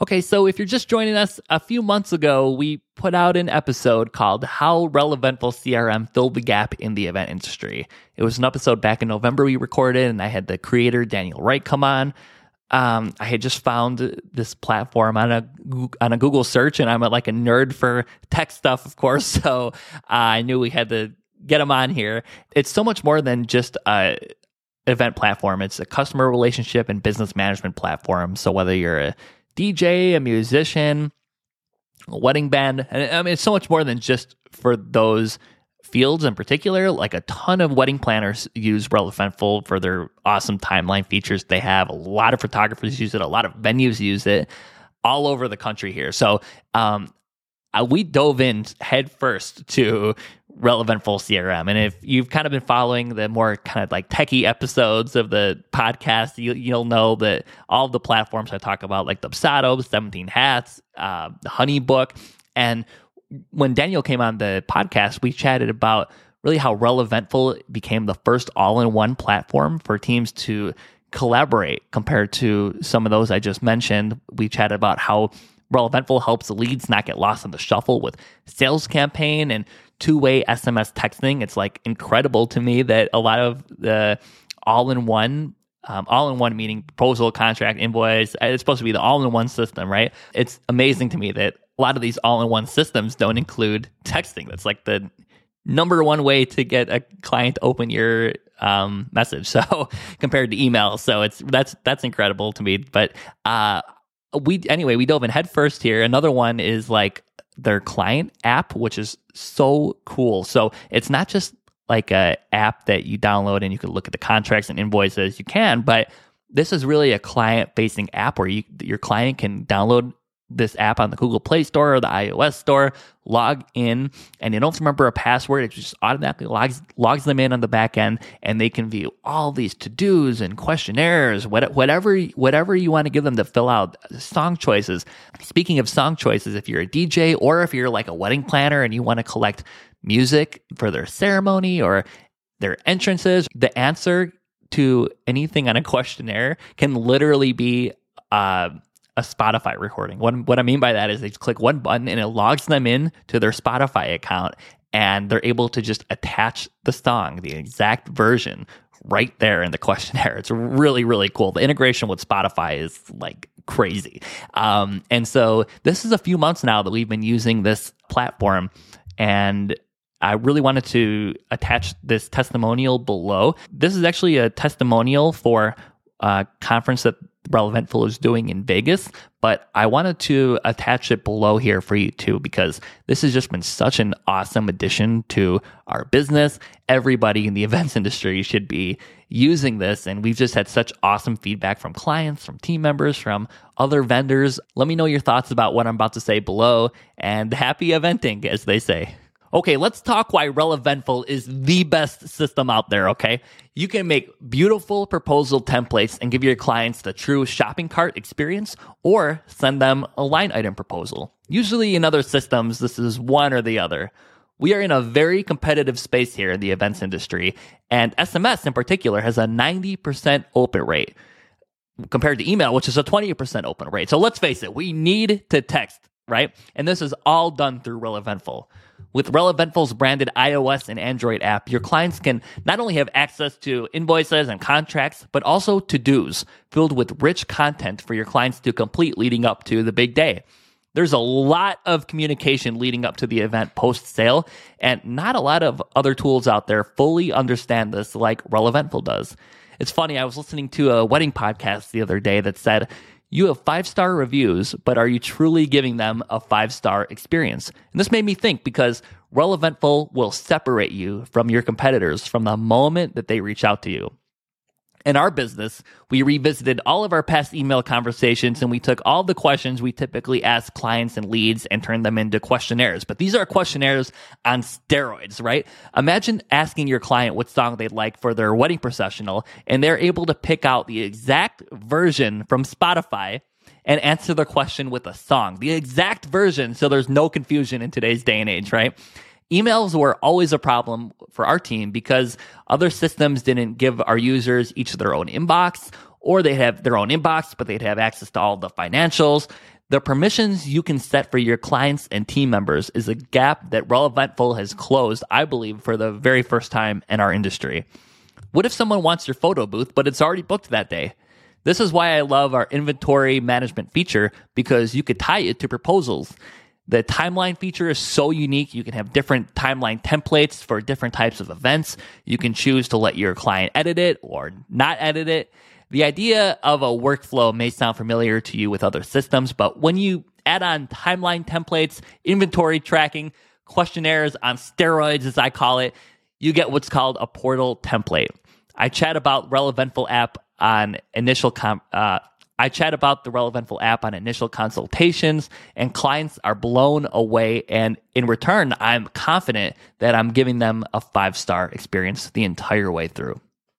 Okay, so if you're just joining us, a few months ago, we put out an episode called How Releventful CRM Filled the Gap in the Event Industry. It was an episode back in November we recorded, and I had the creator, Daniel Wright, come on. Um, I had just found this platform on a on a Google search, and I'm like a nerd for tech stuff, of course. So uh, I knew we had to get him on here. It's so much more than just a event platform. It's a customer relationship and business management platform. So whether you're a DJ, a musician, a wedding band. And I mean, it's so much more than just for those fields in particular. Like a ton of wedding planners use Releventful for their awesome timeline features they have. A lot of photographers use it. A lot of venues use it all over the country here. So um, uh, we dove in head first to Releventful CRM. And if you've kind of been following the more kind of like techie episodes of the podcast, you, you'll know that all the platforms I talk about, like the Dubsado, 17 Hats, uh, Honeybook. And when Daniel came on the podcast, we chatted about really how Releventful became the first all in one platform for teams to collaborate compared to some of those I just mentioned. We chatted about how Releventful helps leads not get lost in the shuffle with sales campaign and two way SMS texting. It's like incredible to me that a lot of the all in one um, all in one meaning proposal, contract, invoice. Uh, it's supposed to be the all in one system, right? It's amazing to me that a lot of these all in one systems don't include texting. That's like the number one way to get a client to open your um, message. So compared to email, so it's that's that's incredible to me. But uh, we anyway we dove in head first here. Another one is like their client app, which is so cool. So it's not just like a app that you download and you can look at the contracts and invoices. You can, but this is really a client facing app where you, your client can download this app on the Google Play Store or the iOS Store, log in, and you don't have to remember a password. It just automatically logs logs them in on the back end, and they can view all these to dos and questionnaires, whatever whatever you want to give them to fill out song choices. Speaking of song choices, if you're a DJ or if you're like a wedding planner and you want to collect music for their ceremony or their entrances, the answer to anything on a questionnaire can literally be. Uh, a Spotify recording. What, what I mean by that is they click one button and it logs them in to their Spotify account and they're able to just attach the song, the exact version right there in the questionnaire. It's really, really cool. The integration with Spotify is like crazy. Um, and so this is a few months now that we've been using this platform and I really wanted to attach this testimonial below. This is actually a testimonial for a conference that Releventful is doing in Vegas, but I wanted to attach it below here for you too, because this has just been such an awesome addition to our business. Everybody in the events industry should be using this. And we've just had such awesome feedback from clients, from team members, from other vendors. Let me know your thoughts about what I'm about to say below and happy eventing, as they say. Okay, let's talk why Releventful is the best system out there, okay? You can make beautiful proposal templates and give your clients the true shopping cart experience or send them a line item proposal. Usually in other systems, this is one or the other. We are in a very competitive space here in the events industry, and SMS in particular has a 90% open rate compared to email, which is a 20% open rate. So let's face it, we need to text, right? And this is all done through Releventful. With Releventful's branded iOS and Android app, your clients can not only have access to invoices and contracts, but also to dos filled with rich content for your clients to complete leading up to the big day. There's a lot of communication leading up to the event post sale, and not a lot of other tools out there fully understand this like Releventful does. It's funny, I was listening to a wedding podcast the other day that said, you have five star reviews, but are you truly giving them a five star experience? And this made me think because Releventful will separate you from your competitors from the moment that they reach out to you. In our business, we revisited all of our past email conversations and we took all the questions we typically ask clients and leads and turned them into questionnaires. But these are questionnaires on steroids, right? Imagine asking your client what song they'd like for their wedding processional and they're able to pick out the exact version from Spotify and answer the question with a song, the exact version, so there's no confusion in today's day and age, right? Emails were always a problem for our team because other systems didn't give our users each their own inbox, or they'd have their own inbox, but they'd have access to all the financials. The permissions you can set for your clients and team members is a gap that Releventful has closed, I believe, for the very first time in our industry. What if someone wants your photo booth, but it's already booked that day? This is why I love our inventory management feature because you could tie it to proposals. The timeline feature is so unique. You can have different timeline templates for different types of events. You can choose to let your client edit it or not edit it. The idea of a workflow may sound familiar to you with other systems, but when you add on timeline templates, inventory tracking, questionnaires on steroids, as I call it, you get what's called a portal template. I chat about Releventful app on initial com- uh, I chat about the Releventful app on initial consultations, and clients are blown away. And in return, I'm confident that I'm giving them a five star experience the entire way through.